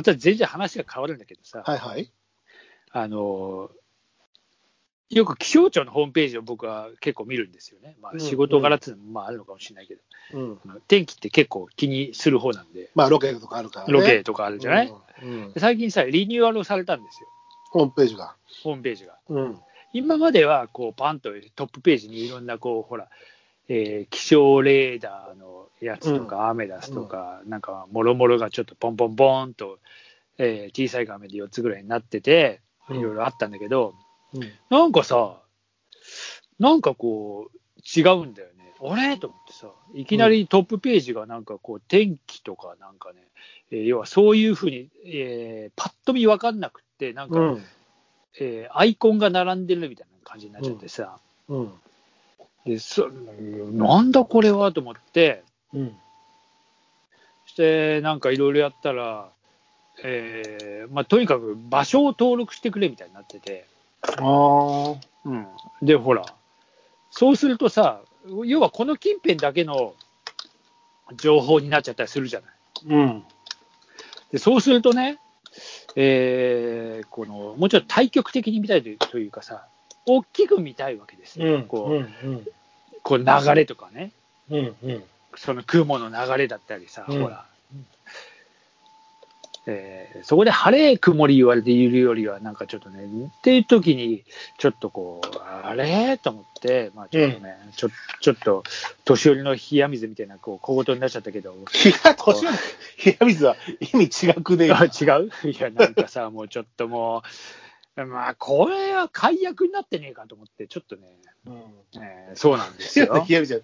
また全然話が変わるんだけどさ、はいはい。あのよく気象庁のホームページを僕は結構見るんですよね。まあ、うん仕事柄っていうのもまああるのかもしれないけど、うん。あの天気って結構気にする方なんで、まあ、ロケとかあるからね。ロケとかあるじゃない、うんうんで最近さ、リニューアルをされたんですよ、ホームページが。ホームページが。うん。今まではこうパンとトップページにいろんなこうほら、えー気象レーダーのやつとか、アメダスとか、なんかもろもろがちょっとポンポンポンと、えー小さい画面で4つぐらいになってて、いろいろあったんだけど、うん。なんかさ、なんかこう、違うんだよね。あれ？と思ってさ、いきなりトップページがなんかこう、天気とかなんかね、えー要はそういうふうに、えーパッと見分かんなくって、なんか、うん。えーアイコンが並んでるみたいな感じになっちゃってさ、うん。でそなんだこれはと思って、うん。そしてなんかいろいろやったら、えーまあ、とにかく場所を登録してくれみたいになってて、ああ。うん、で、ほら、そうするとさ、要はこの近辺だけの情報になっちゃったりするじゃない。うん。でそうするとね、えーこのもうちょっと対極的に見たいというかさ、大きく見たいわけですよ、うん。こう。うんこう流れとかね、うん。うん。その雲の流れだったりさ、うんほら、えーそこで晴れ、曇り言われているよりは、なんかちょっとね、っていう時に、ちょっとこう、あれと思って、まあちょっとね、ちょちょっと、年寄りの冷や水みたいな、こう、小言になっちゃったけど、いや、年寄り、冷や水は意味違くねえあ違う？いや、なんかさ、もうちょっともう、まあ、これは解約になってねえかと思って、ちょっとね、うん。えーそうなんですよ。冷や水は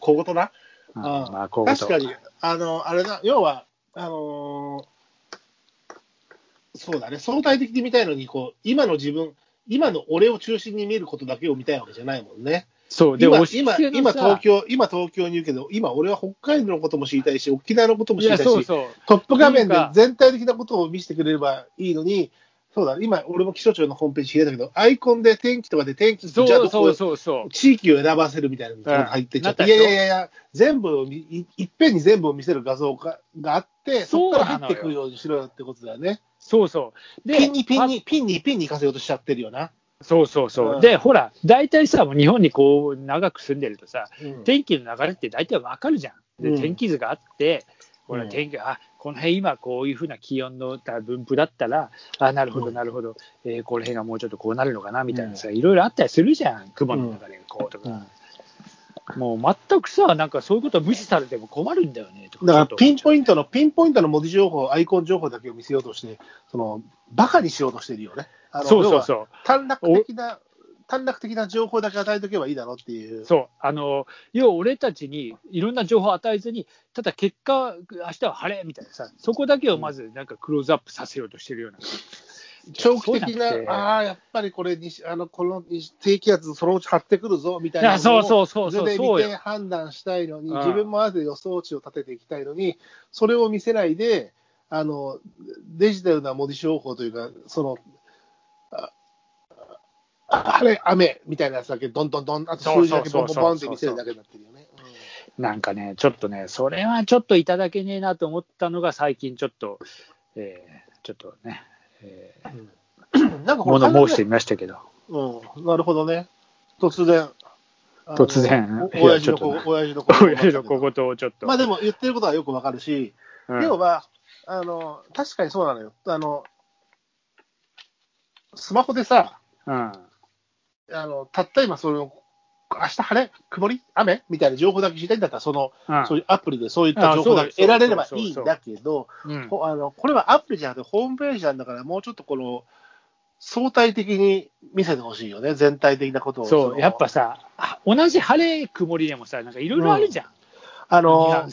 小言な？うんあまあ、確かに、あの、あれだ、要は、あのーそうだね、相対的に見たいのに、こう、今の自分、今の俺を中心に見ることだけを見たいわけじゃないもんね。そう、で、今、今、今東京、今東京にいるけど、今俺は北海道のことも知りたいし、沖縄のことも知りたいし、そうそう。トップ画面で全体的なことを見せてくれればいいのに、そうだ、今、俺も気象庁のホームページ開いたけど、アイコンで天気とかで天気そうそうそうそう。地域を選ばせるみたいなのが入ってちゃって、うんいやいやいや全部い、いっぺんに全部を見せる画像ががあって、そこから入ってくるようにしろよってことだよね。そうそう。でピンにピンに、ピンにピンに行かせようとしちゃってるよな。そうそうそう。うんで、ほら、大体さ、もう日本にこう、長く住んでるとさ、うん天気の流れって大体わかるじゃん。で、うん天気図があって、ほら、うん天気、あ、この辺今こういうふうな気温の分布だったら、あ、なるほど、うんなるほど、えーこの辺がもうちょっとこうなるのかな、みたいなさ、いろいろあったりするじゃん。雲の流れがこうとか。もう全くさ、なんかそういうこと無視されても困るんだよね、とか。だからピンポインントの、ピンポイントの文字情報、アイコン情報だけを見せようとして、その、バカにしようとしてるよね。そうそうそう。短絡的な、短絡的な情報だけ与えとけばいいだろうっていう。そう、あの、要は俺たちにいろんな情報を与えずに、ただ結果、明日は晴れみたいなさ、そこだけをまずなんかクローズアップさせようとしてるような。長期的なな、ああ、やっぱりこれ西、あのこの西低気圧、そのうち張ってくるぞみたいいや、なそうのをそうそうそう、図で。見て判断したいのに、うん自分もある予想値を立てていきたいのに、それを見せないで、あのデジタルな文字情報というか、その、晴れ、雨みたいなやつだけ、どんどんどん、あと数字だけボンボンボンって見せるだけになってるよね。なんかね、ちょっとね、それはちょっといただけねえなと思ったのが、最近ちょっと、えーちょっとね、えーうんなんか物申してみましたけど、うん、なるほどね。突然。突然お親父のいやちょっとこ、親父の親の小言をちょっと。まあでも言ってることはよくわかるし、うん要は、あの、確かにそうなのよ。あの、スマホでさ、うん。あの、たった今その、明日晴れ曇り雨みたいな情報だけ知りたいんだったら、その、うん。そういうアプリでそういった情報だけ得られればいいんだけど、うん。ほあのこれはアプリじゃなくてホームページなんだから、もうちょっとこの、相対的に見せてほしいよね、全体的なことを。そう、のやっぱさ、あ同じ晴れ、曇りでもさ、なんかいろいろあるじゃん。あニュアの。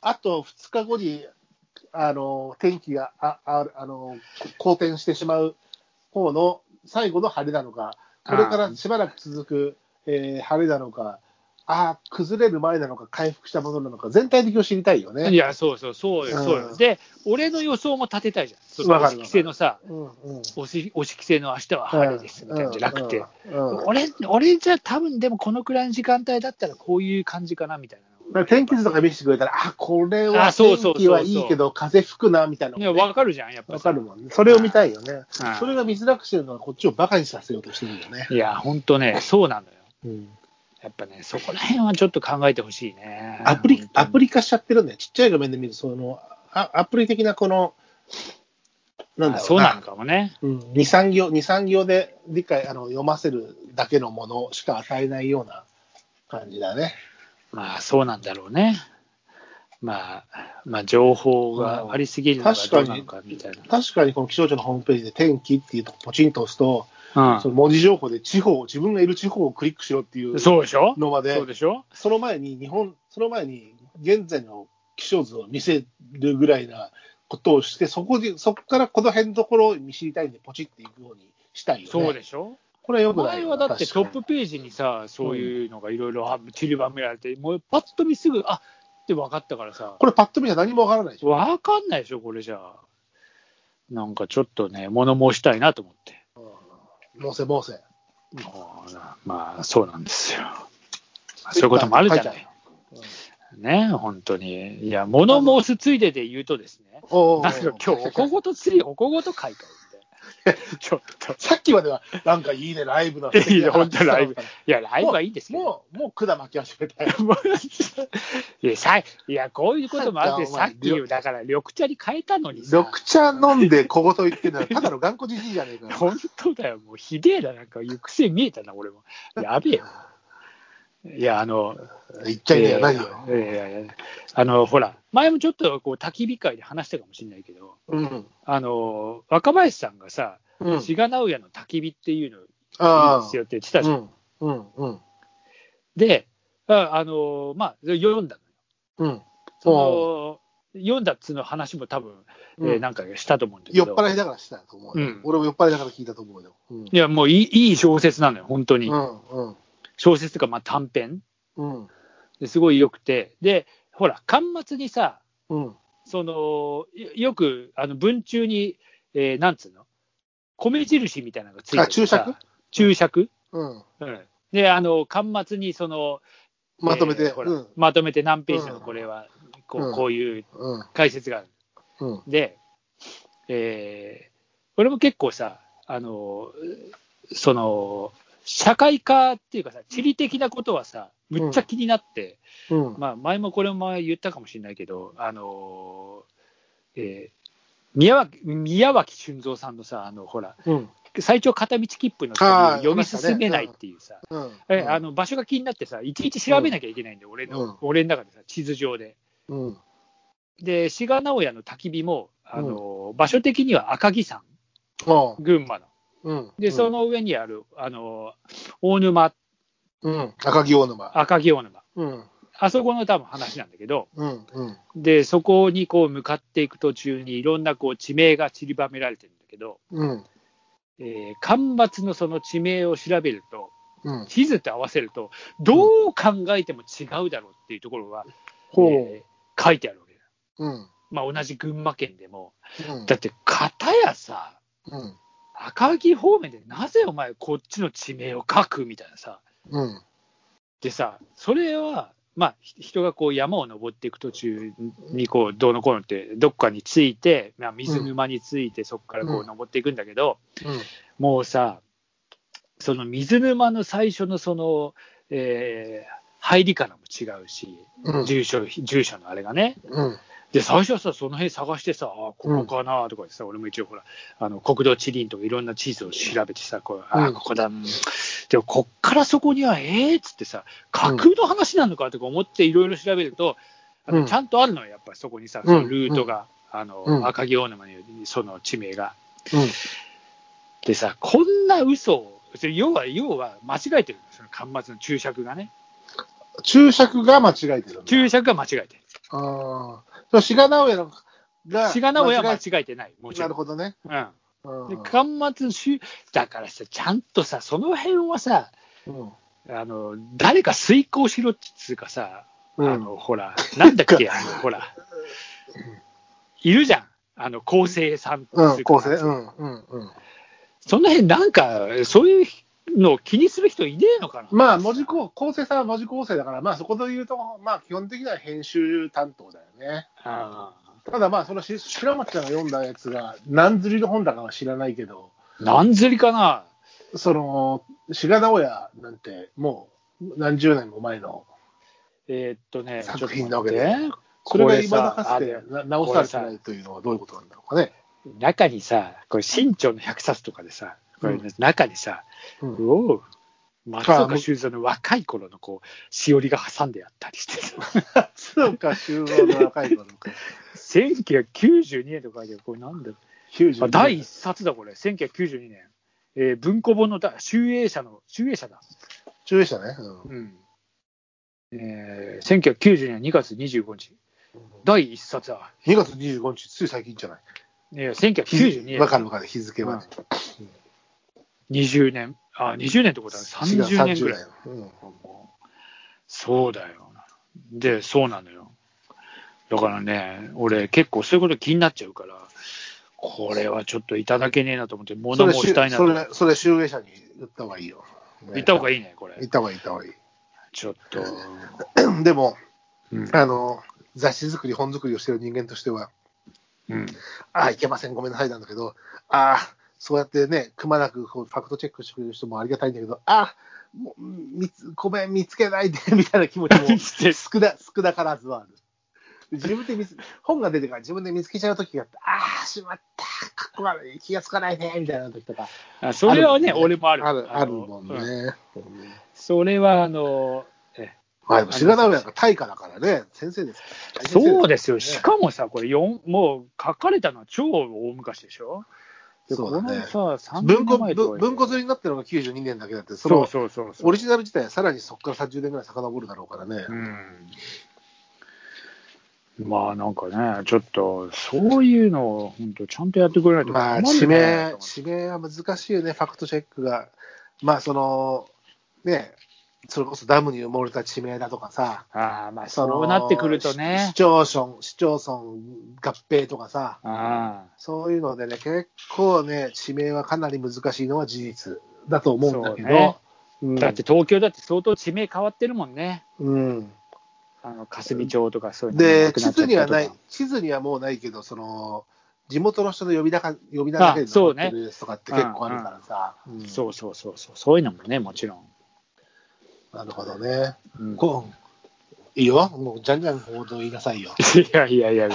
あと2日後に、あの、天気が、あ、ああの、好転してしまう方の最後の晴れなのか、これからしばらく続く、えー晴れなのか、ああ、崩れる前なのか、回復したものなのか、全体的を知りたいよね。いや、そうそう、そうよ、うんそうよ。で、俺の予想も立てたいじゃん。その押し規制のさ、うんうん。押し押し規制の明日は晴れですみたいなんじゃなくて、うんうん俺、俺じゃ多分でもこのくらいの時間帯だったらこういう感じかなみたいな天気図とか見せてくれたら、あ、これは天気はいいけど、風吹くな、みたいなのいや、わかるじゃん、やっぱわさかるもんね。それを見たいよね。うんそれが見づらくしてるのは、こっちをバカにさせようとしてるんだよね。いや、ほんとね、そうなのよ。うんやっぱね、そこら辺はちょっと考えてほしいね。アプリ、アプリリ化しちゃってるんだよ。ちっちゃい画面で見る、その、あアプリ的なこの、なんだろうな。そうなのかもね。うん、2、3行、二三行で理解、あの、読ませるだけのものしか与えないような感じだね。まあ、そうなんだろうね。まあ、まあ、情報がありすぎるのが確かにどうなのかみたいな。確かにこの気象庁のホームページで天気っていうとこポチンと押すと、うんその文字情報で地方、自分がいる地方をクリックしろっていうそうでしょ？のまで、そうでしょ？その前に日本、その前に現在の気象図を見せるぐらいなことをして、そこで、そこからこの辺のところを見知りたいんで、ポチっていくようにしたいよね。そうでしょ？これはよくないよ前はだってトップページにさ、そういうのがいろいろ散りばめられて、もうパッと見すぐ、あって分かったからさに、これパッと見じゃ何もわからないでしょ。分かんないでしょ、これじゃあ。なんかちょっとね、物申したいなと思って。もうせもうせ。まあ、そうなんですよ。まあそういうこともあるじゃない。ね、本当に。いや、物申すついでで言うとですね、なんか今日、おこごとつい、おこごと会かみたいな。ちょっと。さっきまでは、なんかいいね、ライブの。いや本当ライブいや、ライブはいいんですけど。もう、もう管巻き始めたよ。もう いやさいや、こういうこともあって、さっきだから緑茶に変えたのにさ、緑茶飲んで小言言ってんだよ。ただの頑固じじいじゃねえかよ。本当だよ、もうひでえな、なんか行く末見えたな、俺も。やべえよ。いや、あの、言っちゃいねえよ、何よ。いやいやいやあの、ほら、前もちょっとこう焚き火会で話したかもしれないけど、うん。あの、若林さんがさ、うん。志賀直哉の焚き火っていうのいいあですよって言ってたじゃん。うん。うん。うん。で、ああの、まあ、読んだのよ。うん。その、読んだっつうの話も多分、えーうんなんかしたと思うんだけど。酔っ払いだからしたと思うよ。うん俺も酔っ払いだから聞いたと思うよ。うん。いや、もういいいい小説なのよ、本当に。うん。うん。小説とか、まあ短編うん。ですごい良くて。で、ほら、巻末にさ、うん。その、よよく、あの、文中に、えーなんつうの？米印みたいなのがついてあ、る注釈？注釈うん。うん。で、あの、巻末にその、まとめて？えーほらうん。まとめて何ページの？うんこれは、こうこういううん。解説がある。うん。で、えー、俺も結構さ、あの、その、社会科っていうかさ、地理的なことはさ、むっちゃ気になって、うん。まあ、前もこれも前言ったかもしれないけど、あの、えー宮脇宮脇俊三さんのさ、あの、ほら、うん。最長片道切符の読み進めないっていうさ、うん。えあの場所が気になってさ、いちいち調べなきゃいけないんで、俺の、うん俺の中でさ、地図上で。うん。で、志賀直哉の焚き火も、あの、場所的には赤城山、あ群馬の。うん。で、その上にある、あの、大沼、うん。赤城大沼。赤城大沼。うん。あそこの多分話なんだけど、うん。うん。で、そこにこう向かっていく途中にいろんなこう地名が散りばめられてるんだけど、うん。えー、干ばつのその地名を調べると、うん。地図と合わせると、どう考えても違うだろうっていうところが、ほう。えー書いてあるわけだ。うん。まあ同じ群馬県でも。うん。だって、片やさ、うん。赤城方面でなぜお前こっちの地名を書くみたいなさ。うん。でさ、それは、まあ、ひ人がこう山を登っていく途中にこうどうのこうのって、どっかに着いて、まあ、水沼に着いて、そこからこううん登っていくんだけど、うん。もうさ、その水沼の最初のその、えー入りからも違うし、うん。住所住所のあれがね。うん。で、最初はさ、その辺探してさ、あここかなとか言ってさ、俺も一応ほら、あの国土地理院とかいろんな地図を調べてさ、こうあうんここだ、うんでもこっからそこには、ええっつってさ、架空の話なのかとか思っていろいろ調べると、あうんのちゃんとあるのよ、やっぱりそこにさ、うんそのルートが、あのうん赤城大沼にその地名が。うん。でさ、こんな嘘を、要は、要は間違えてるのその巻末の注釈がね。注釈が間違えてる。注釈が間違えてる。ああ。そう、志賀直哉のが。志賀直哉は間違えてない、もえちろん。なるほどね。うんうんで、巻末し、だからさ、ちゃんとさ、その辺はさ、うん。あの、誰か遂行しろっつうかさ、うんあの、ほら、なんだっけ、あの、ほら、いるじゃん。あの、構成さんうん、構成。うん、うん、うん。その辺なんか、そういうのを気にする人いねえのかな？まあ、文字構構成さんは文字構成だから、まあ、そこで言うと、まあ、基本的には編集担当だよね。あただまあ、そのし白松ちゃんが読んだやつが、何釣りの本だかは知らないけど、あ何釣りかな？その、志賀直哉なんて、もう何十年も前のえーっとね、作品なわけでそれがいまだかつてな直されてないというのはどういうことなんだろうかね。中にさ、これ新潮の100冊とかでさ、これね中にさ、うんうおう松岡修造の若い頃のこう、しおりが挟んであったりしてさ、松岡修造の若い頃か。1992年とかで、これなんだ？ろう90あ第1冊だ、これ、1992年。えー文庫本のだ集英社の、集英社だ。中でしたね。うんうん。えー、1992年2月25日。第1冊だ。2月25日、つい最近じゃない。えー、1992年。わかるわかる、日付はね。20年。あ、20年ってことは30年ぐらい。うんそうだよ。で、そうなのよ。だからね、俺結構そういうこと気になっちゃうから、これはちょっといただけねえなと思って、物それ、申したいなとそれ、それ、集英社に言った方がいいよ。言った方がいい。いいね、これ言。った方がいい、言った方がいい。ちょっと。でも、うん。あの、雑誌作り、本作りをしてる人間としては、うんああ、いけません、ごめんなさいなんだけど、ああ、そうやってね、くまなくこうファクトチェックしてくれる人もありがたいんだけど、ああ、もうみつごめん、見つけないで、みたいな気持ちも少な少なからずはある。自分で見つ本が出てから自分で見つけちゃう時があって、ああ、しまった、かっこ悪い、気がつかないね、みたいな時とか。あそれはね、俺もある。ある、あるのもんね。うんうんそれは、あの、えまあでも、志賀直哉が大家だからね、先生ですから。そうですよ。しねかもさ、これ4、もう書かれたのは超大昔でしょ？でそうだねこのさ、30文庫文文庫釣りになってるのが92年だけだって、そそうのそうそうそう。オリジナル自体はさらにそこから30年ぐらい遡るだろうからね。うん。まあなんかね、ちょっと、そういうのを本当ちゃんとやってくれないとまあ、困地名、地名は難しいよね、ファクトチェックが。まあ、その、ね、それこそダムに埋もれた地名だとかさ、ああ、まあそうなってくるとね市。町村、市町村合併とかさ、あそういうのでね、結構ね、地名はかなり難しいのは事実だと思うんだけど、ねうんあ。だって東京だって相当地名変わってるもんね。うん。あの、霞町とかそういうので、地図にはない、地図にはもうないけど、その、地元の人の呼び名か呼び名だけであそうね残ってるやつとかって結構あるからさ。うんそうそうそうそう。そういうのもね、もちろん。なるほどね。うんこういいよ。もう、じゃんじゃん報道言いなさいよ。いやいやいや、